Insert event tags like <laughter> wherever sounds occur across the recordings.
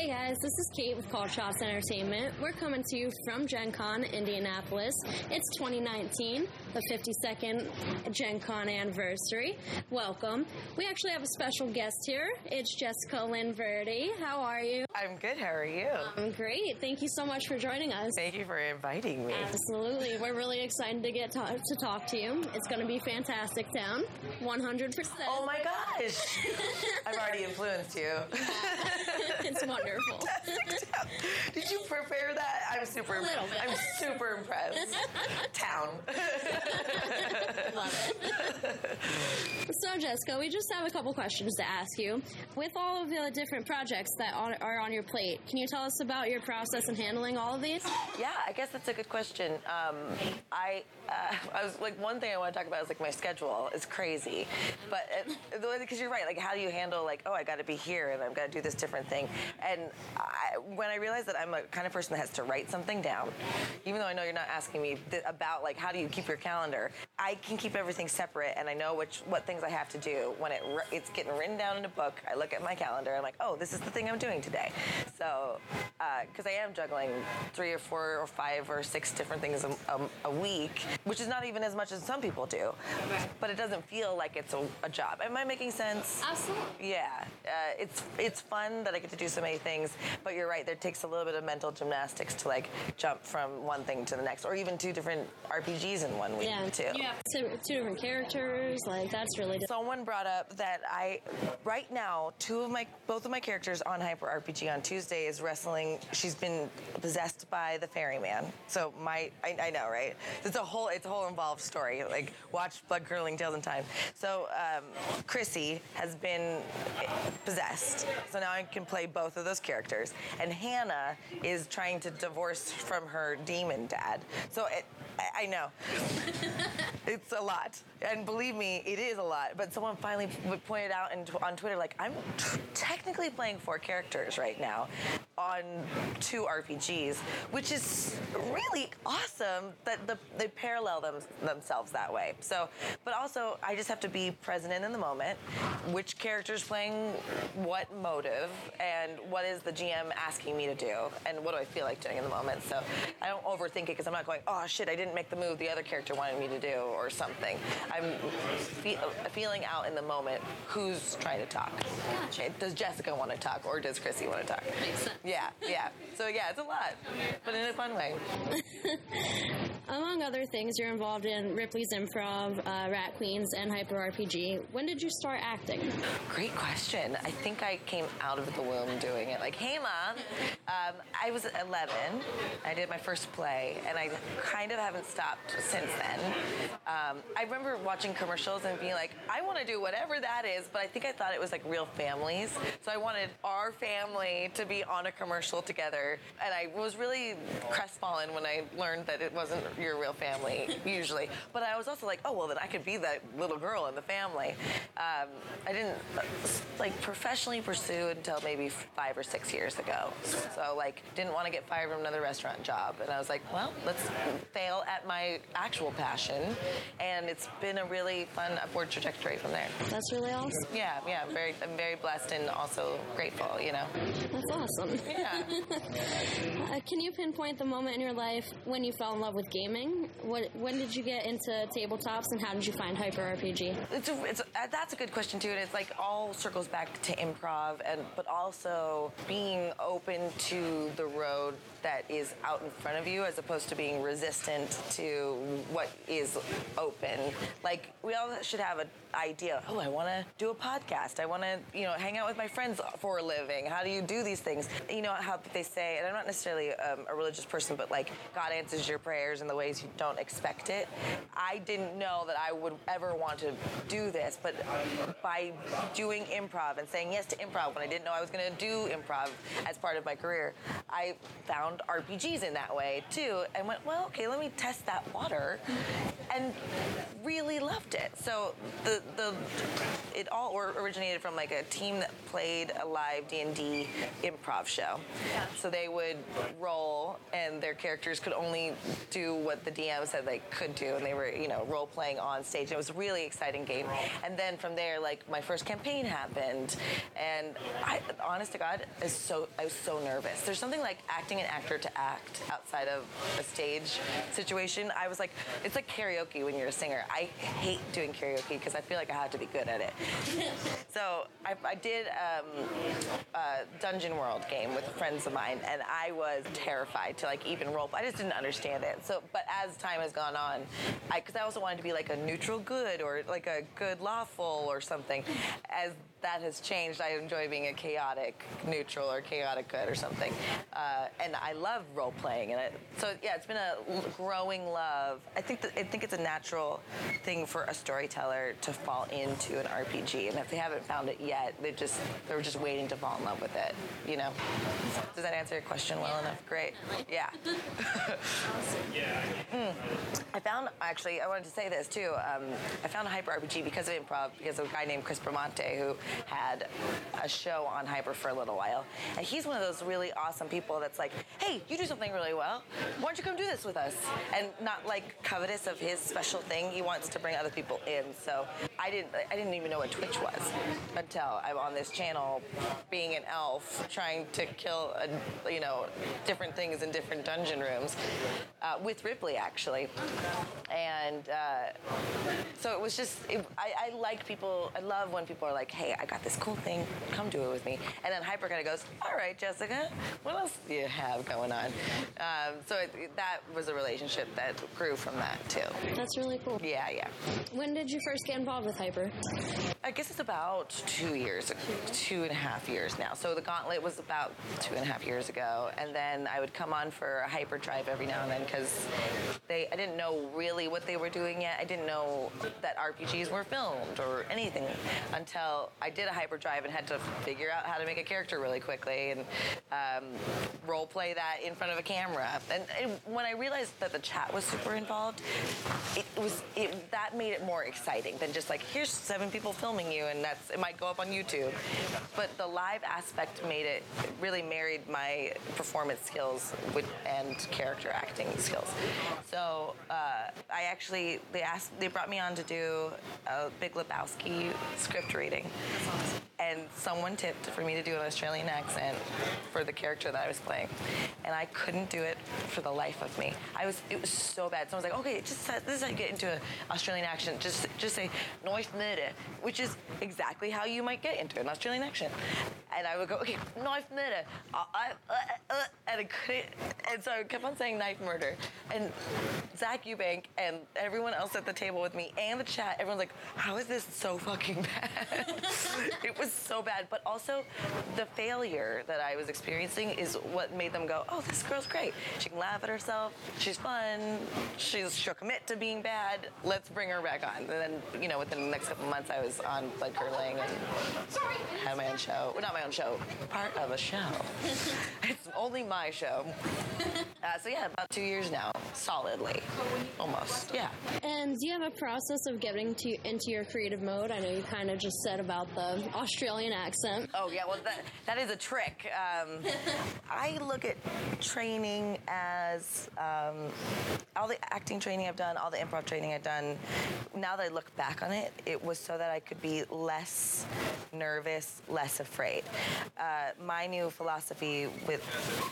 Hey guys, this is Kate with Call Shots Entertainment. We're coming to you from Gen Con, Indianapolis. It's 2019, the 52nd Gen Con anniversary. Welcome. We actually have a special guest here. It's Jessica Lynn Verdi. How are you? I'm good. How are you? I'm great. Thank you so much for joining us. Thank you for inviting me. Absolutely. We're really excited to get to, to talk to you. It's going to be fantastic town. 100%. Oh my gosh. I've already influenced you. <laughs> it's <laughs> wonderful. <laughs> Did you prepare that? I'm super bit. I'm super impressed. <laughs> Town. <laughs> Love it. <laughs> so, Jessica, we just have a couple questions to ask you. With all of the different projects that are on your plate, can you tell us about your process in handling all of these? Yeah, I guess that's a good question. Um, I uh, I was like one thing I want to talk about is like my schedule is crazy, but because you're right, like how do you handle like oh I got to be here and I've got to do this different thing, and I, when I realized that I'm a kind of person that has to write something down, even though I know you're not asking me th- about like how do you keep your calendar, I can keep everything separate and I know which what things I have to do when it it's getting written down in a book. I look at my calendar, I'm like oh this is the thing I'm doing today, so because I am juggling three or four or five or six different things a, a, a week, which is not even as much as some people do, but it doesn't feel like it's a, a job. Am I making sense? Absolutely. Yeah, uh, it's it's fun that I get to do so many things, but you're right. There takes a little bit of mental gymnastics to like jump from one thing to the next, or even two different RPGs in one week Yeah, too. have two, two different characters. Like that's really. Someone brought up that I, right now, two of my, both of my characters on Hyper RPG on Tuesday is wrestling. She's been possessed by the ferryman. So my, I, I know, right? It's a whole, it's a whole involved story. Like watch Blood Curdling Tales in Time. So um, Chrissy has been possessed. So now I can play both of those characters. And Hannah is trying to divorce from her demon dad. So it, I, I know. <laughs> It's a lot, and believe me, it is a lot. But someone finally pointed out in, on Twitter, like I'm t- technically playing four characters right now on two RPGs, which is really awesome that the, they parallel them, themselves that way. So, but also I just have to be present in the moment. Which character's playing what motive, and what is the GM asking me to do, and what do I feel like doing in the moment. So I don't overthink it because I'm not going, oh shit, I didn't make the move the other character wanted me to do, or something. I'm fe- feeling out in the moment who's trying to talk. Gotcha. Does Jessica want to talk, or does Chrissy want to talk? Makes sense. Yeah, yeah. So yeah, it's a lot, but in a fun way. <laughs> Among other things, you're involved in Ripley's Improv, uh, Rat Queens, and Hyper RPG. When did you start acting? Great question. I think I came out of the womb doing it. Like, hey, mom. Um, I was 11. I did my first play, and I kind of haven't stopped since then. Um, I remember watching commercials and being like, I want to do whatever that is, but I think I thought it was like real families. So I wanted our family to be on a commercial together, and I was really crestfallen when I learned that it wasn't your real family usually. But I was also like, oh well, then I could be that little girl in the family. Um, I didn't like professionally pursue until maybe five or six years ago. So like, didn't want to get fired from another restaurant job, and I was like, well, let's fail at my actual passion, and it's been a really fun upward trajectory from there. That's really awesome. Yeah, yeah, I'm very, I'm very blessed and also grateful. You know. That's awesome. Yeah. <laughs> Uh, can you pinpoint the moment in your life when you fell in love with gaming? What, when did you get into tabletops, and how did you find Hyper RPG? It's a, it's a, uh, that's a good question too, and it's like all circles back to improv, and but also being open to the road that is out in front of you, as opposed to being resistant to what is open. Like we all should have an idea. Oh, I want to do a podcast. I want to, you know, hang out with my friends for a living. How do you do these things? You know how they say, and I'm not necessarily um, a religious person, but like God answers your prayers in the ways you don't expect it. I didn't know that I would ever want to do this, but by doing improv and saying yes to improv when I didn't know I was going to do improv as part of my career, I found RPGs in that way too, and went, well, okay, let me test that water, and really loved it. So the the it all originated from like a team that played a live D and D improv show. So they would roll, and their characters could only do what the DM said they could do, and they were you know role playing on stage. It was a really exciting game, and then from there, like my first campaign happened, and I, honest to God, is so I was so nervous. There's something like acting an actor to act outside of a stage situation. I was like, it's like karaoke when you're a singer. I hate doing karaoke because I feel like I have to be good at it. <laughs> so I, I did um, a Dungeon World game with friends of mine, and I was terrified to like even roll. I just didn't understand it. So, but as time has gone on, because I also wanted to be like a neutral good or like a good lawful or something. As that has changed, I enjoy being a chaotic neutral or chaotic good or something. Uh, and I love role playing, and it, so yeah, it's been a l- growing love. I think that I think it's a natural thing for a storyteller to fall into an RPG, and if they haven't found it yet, they just they're just waiting to fall in love with it. You know. Does that answer your question well enough? Great. Yeah. <laughs> Mm. I found actually I wanted to say this too. Um, I found a hyper RPG because of improv because of a guy named Chris Bramante who had a show on hyper for a little while, and he's one of those really awesome people that's like, hey, you do something really well. Why don't you come do this with us? And not like covetous of his special thing. He wants to bring other people in. So I didn't I didn't even know what Twitch was until I'm on this channel being an elf trying to kill a, you know different things in different dungeon rooms uh, with Ripley actually, and uh, so it was just it, I, I like people. I love when people are like, "Hey, I got this cool thing. Come do it with me." And then Hyper kind of goes, "All right, Jessica, what else do you have going on?" Um, so it, that was a relationship that grew from that too. That's really cool. Yeah, yeah. When did you first get involved with Hyper? I guess it's about two years, two and a half years now. So the Gauntlet was about two and a half years ago, and then I would come on for a Hyper Drive every now and then because they I didn't know really what they were doing yet. I didn't know that RPGs were filmed or anything until I did a Hyper Drive and had to figure out how to make a character really quickly and um, role play that in front of a camera. And, and when I realized that the chat was super involved, it was it, that made it more exciting than just like here's seven people filming you and that's it might go up on YouTube. But the live aspect made it really married my performance skills with and character acting skills. So uh, I actually they asked they brought me on to do a Big Lebowski script reading, and someone tipped for me to do an Australian accent for the character that I was playing, and I couldn't do it for the life of me. I was it was so bad. was like, okay, just this is how you get into an Australian accent. Just just say knife murder, which is exactly how you might get into an Australian accent. And I would go, okay, knife murder, uh, I, uh, uh, and I couldn't, and so I kept on saying knife murder. And Zach Eubank and everyone else at the table with me and the chat, everyone's like, how is this so fucking bad? <laughs> it was so bad. But also, the failure that I was experiencing is what made them go, oh, this girl's great. She can laugh at herself. She's fun. She's she'll commit to being bad. Let's bring her back on. And then, you know, within the next couple months, I was on Blood Curdling and had my own show. Well, not my own show, part of a show. <laughs> it's only my show. Uh, so yeah, about two years now, solidly, almost. Yeah. And do you have a process of getting to into your creative mode? I know you kind of just said about the Australian accent. Oh yeah, well that that is a trick. Um, I look at training as um, all the acting training I've done, all the improv training I've done. Now that I look back on it, it was so that I could be less nervous, less afraid. Uh, my new philosophy with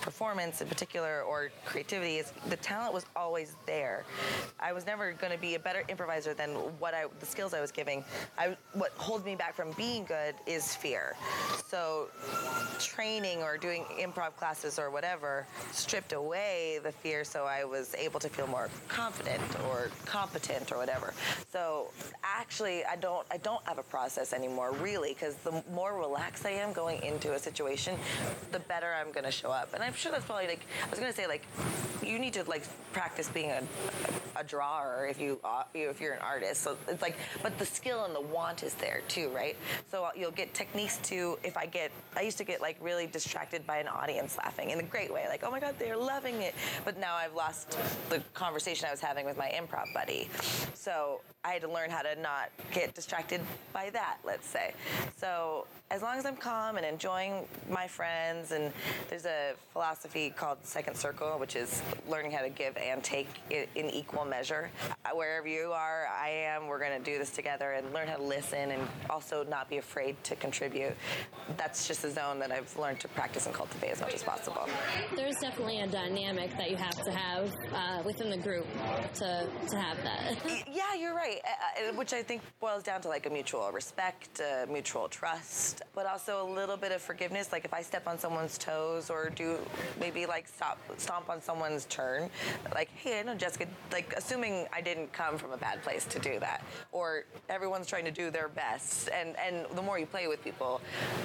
performance in particular or creativity is the talent was always there. I was never going to be a better improviser than what I the skills I was giving. I, what holds me back from being good is fear. So training or doing improv classes or whatever stripped away the fear so I was able to feel more confident or competent or whatever. So actually I don't I don't have a process anymore really because the more relaxed I am going into a situation, the better I'm going to show up. And I'm sure that's probably like I was going to say like like you need to like practice being a, a drawer if you uh, if you're an artist. So it's like, but the skill and the want is there too, right? So you'll get techniques to if I get I used to get like really distracted by an audience laughing in a great way, like oh my god they're loving it, but now I've lost the conversation I was having with my improv buddy. So I had to learn how to not get distracted by that, let's say. So as long as I'm calm and enjoying my friends, and there's a philosophy called Second Circle, which is learning how to give and take in equal measure. Uh, wherever you are, I am, we're going to do this together and learn how to listen and also not be afraid to contribute. That's just a zone that I've learned to practice and cultivate as much as possible. There's definitely a dynamic that you have to have uh, within the group to, to have that. yeah, you're right, uh, uh, which I think boils down to like a mutual respect, a mutual trust, but also a little bit of forgiveness. Like if I step on someone's toes or do maybe like stop stomp on someone's turn, like hey, I know Jessica. Like assuming I didn't come from a bad place to do that, or everyone's trying to do their best, and and the more you play with people,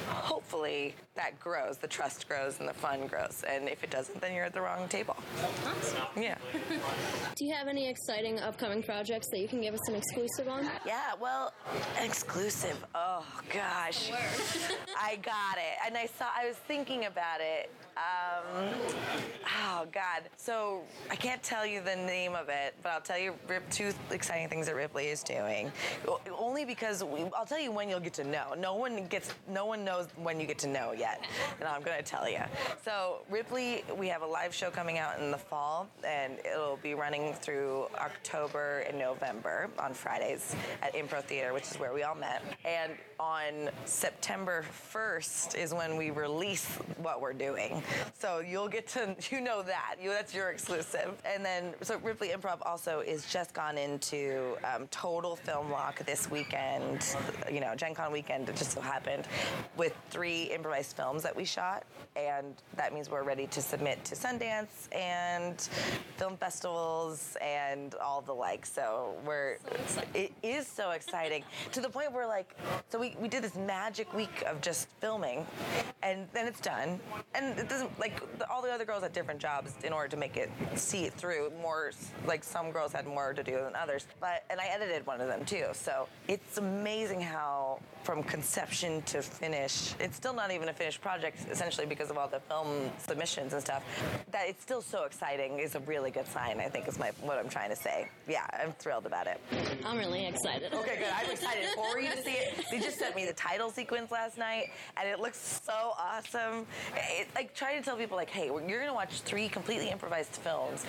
hopefully that grows, the trust grows, and the fun grows. And if it doesn't, then you're at the wrong table. Awesome. Yeah. <laughs> do you have any exciting upcoming projects that you can give us an exclusive on? Yeah. Well, exclusive. Oh gosh. I got it. And I saw, I was thinking about it. Um, oh, God. So I can't tell you the name of it, but I'll tell you Rip, two exciting things that Ripley is doing. Only because we, I'll tell you when you'll get to know. No one gets, no one knows when you get to know yet. And I'm to tell you. So Ripley, we have a live show coming out in the fall, and it'll be running through October and November on Fridays at Improv Theater, which is where we all met. And on September 1st is when we release what we're doing. So you'll get to, <laughs> you know that. You, that's your exclusive. And then, so Ripley Improv also is just gone into um, total film lock this weekend, you know, Gen Con weekend, it just so happened, with three improvised films that we shot. And that means we're ready to submit to Sundance and film festivals and all the like. So we're, so it is so exciting to the point where like, so we, we did this magic week of just filming and then it's done. And it doesn't, like, the, all the other girls had different jobs in order to make it, see it through. More, like, some girls had more to do than others. But, and I edited one of them too. So it's amazing how, from conception to finish, it's still not even a finished project, essentially, because of all the film submissions and stuff. That it's still so exciting is a really good sign, I think, is my, what I'm trying to say. Yeah, I'm thrilled about it. I'm really excited. Okay, good. I'm excited for you to see it. They just sent me the title sequence last night, and it looks so awesome. It, like trying to tell people like, hey, you're gonna watch three completely improvised films,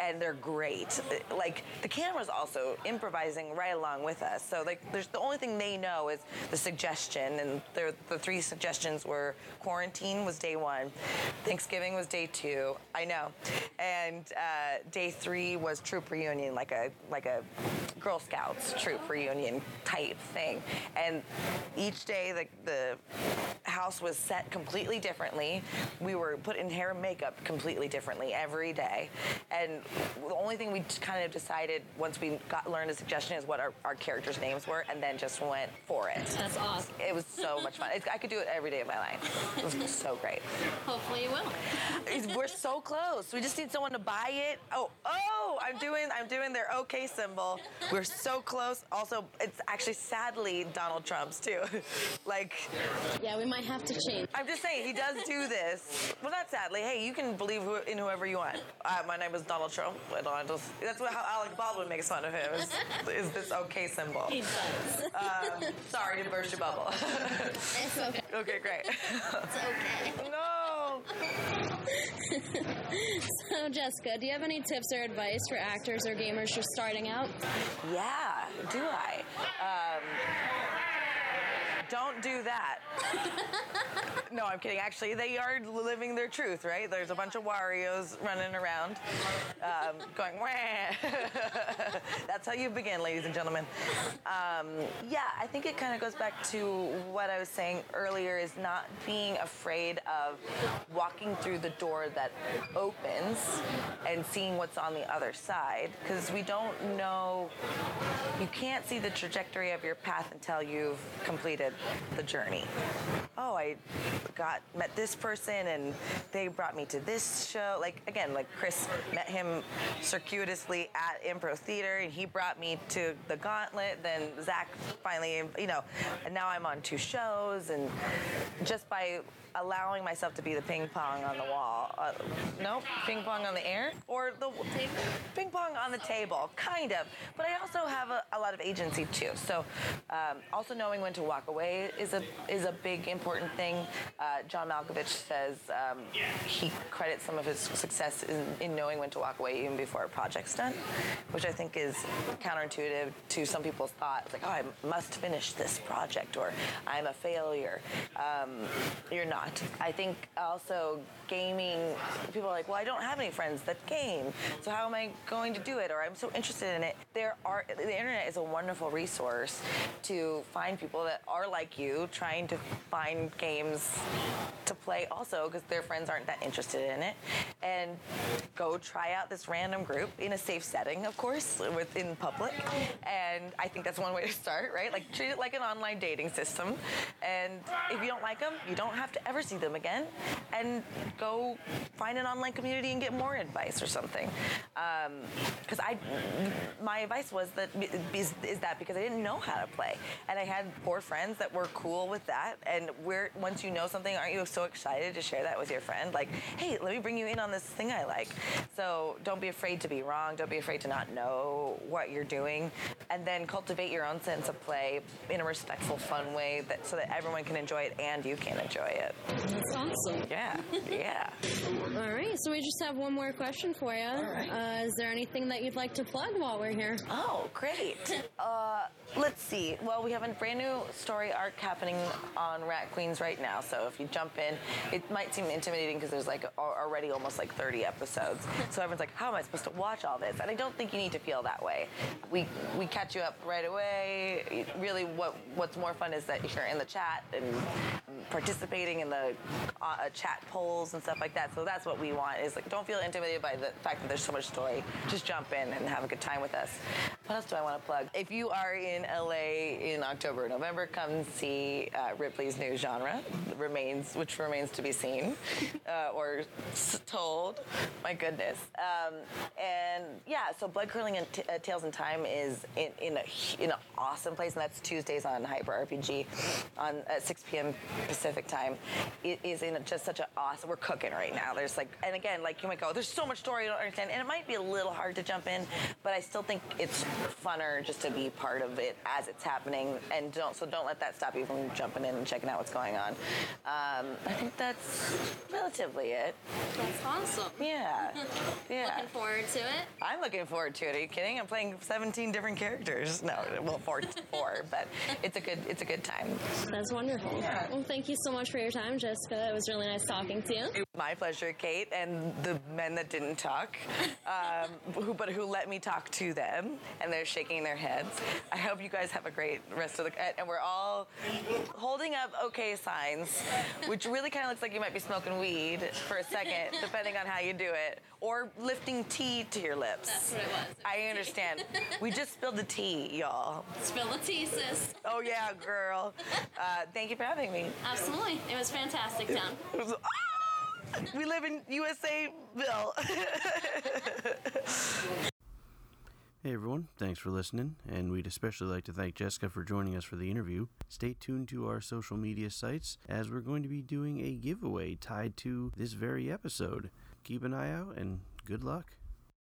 and they're great. Like the camera's also improvising right along with us. So like, there's the only thing they know is the suggestion, and the three suggestions were quarantine was day one, Thanksgiving was day two. I know, and uh, day three was troop reunion, like a like a Girl Scouts troop reunion type thing, and each day the the house was set completely differently. We were put in hair and makeup completely differently every day. And the only thing we kind of decided once we got learned a suggestion is what our, our characters' names were, and then just went for it. That's awesome. It was so much fun. I could do it every day of my life. It was so great. Hopefully you will. We're so close. We just need someone to buy it. Oh, oh! I'm doing I'm doing their OK symbol. We're so close. Also, it's actually sadly Donald Trump's too. <laughs> like. Yeah, we might have to change. I'm just saying he does do this. Well, not sadly. Hey, you can believe who, in whoever you want. Uh, my name is Donald Trump. Just, that's what, how Alec Baldwin makes fun of him. Is, <laughs> is this OK symbol? He does. Um, sorry to burst your bubble. <laughs> it's okay. Okay, great. It's okay. <laughs> No. so, Jessica, do you have any tips or advice for actors or gamers just starting out? Yeah, do I? Um, don't do that. no, I'm kidding. Actually, they are living their truth, right? There's a bunch of Wario's running around, um, going, Wah. <laughs> That's how you begin, ladies and gentlemen. Um, yeah, I think it kind of goes back to what I was saying earlier is not being afraid of walking through the door that opens and seeing what's on the other side because we don't know, you can't see the trajectory of your path until you've completed the journey. Oh, I got met this person and they brought me to this show. Like again, like Chris met him circuitously at Improv Theater and he brought me to the Gauntlet. Then Zach finally, you know, and now I'm on two shows and just by allowing myself to be the ping pong on the wall. Uh, nope, ping pong on the air or the ping pong on the table, kind of. But I also have a, a lot of agency too. So um, also knowing when to walk away is a is a big important thing. Uh, John Malkovich says um, he credits some of his success in, in knowing when to walk away even before a project's done, which I think is counterintuitive to some people's thoughts. Like, oh, I must finish this project or I'm a failure. Um, you're not. I think also gaming, people are like, well, I don't have any friends that game, so how am I going to do it? Or I'm so interested in it. There are the internet is a wonderful resource to find people that are like you, trying to find games to play also because their friends aren't that interested in it, and go try out this random group in a safe setting, of course, within public. And I think that's one way to start, right? Like treat it like an online dating system, and if you don't like them, you don't have to ever see them again, and go find an online community and get more advice or something. Um, because I, my advice was that is, is that because I didn't know how to play, and I had four friends that were cool with that. And where once you know something, aren't you so excited to share that with your friend? Like, hey, let me bring you in on this thing I like. So don't be afraid to be wrong. Don't be afraid to not know what you're doing, and then cultivate your own sense of play in a respectful, fun way that so that everyone can enjoy it and you can enjoy it. That's awesome. Yeah, yeah. All right, so we just have one more question for you. right. Uh, is there anything that you'd like to plug while we're here? Oh, great. Uh, let's see. Well, we have a brand new story arc happening on Rat Queens right now. So if you jump in, it might seem intimidating because there's like already almost like 30 episodes. So everyone's like, how am I supposed to watch all this? And I don't think you need to feel that way. We we catch you up right away. Really, what what's more fun is that you're in the chat and participating in the uh, chat polls and stuff like that. So that's what we want is like, don't feel intimidated by the fact that there's so much story. Just jump in and have a good time with us. What else do I want to plug? If you are in LA in October or November, come see uh, Ripley's new genre, remains, which remains to be seen uh, or told. My goodness. Um, and yeah, so Blood Curdling and T- uh, Tales in Time is in, in, a, in an awesome place, and that's Tuesdays on Hyper RPG on at 6 p.m. Pacific time. It is in just such an awesome. We're cooking right now. There's like, and again, like you might go, there's so much story you don't understand, and it might be a little hard to jump in, but I still think it's funner just to be part of it as it's happening, and don't so don't let that stop you from jumping in and checking out what's going on. Um, I think that's relatively it. That's awesome. Yeah, <laughs> yeah. Looking forward to it. I'm looking forward to it. Are you kidding? I'm playing 17 different characters. No, well, four, <laughs> four, but it's a good, it's a good time. That's wonderful. Well, thank you so much for your time, Jessica. It was really nice talking to you. My pleasure, Kate, and the men that didn't talk, um, who, but who let me talk to them, and they're shaking their heads. I hope you guys have a great rest of the, and we're all holding up okay signs, which really kind of looks like you might be smoking weed for a second, <laughs> depending on how you do it, or lifting tea to your lips. That's what it was. I understand. we just spilled the tea, y'all. Spill the tea, sis. Oh yeah, girl. <laughs> Uh, thank you for having me. Absolutely. It was fantastic, Town. Was- Ah! We live in USA, Bill. <laughs> Hey everyone, thanks for listening, and we'd especially like to thank Jessica for joining us for the interview. Stay tuned to our social media sites as we're going to be doing a giveaway tied to this very episode. Keep an eye out and good luck.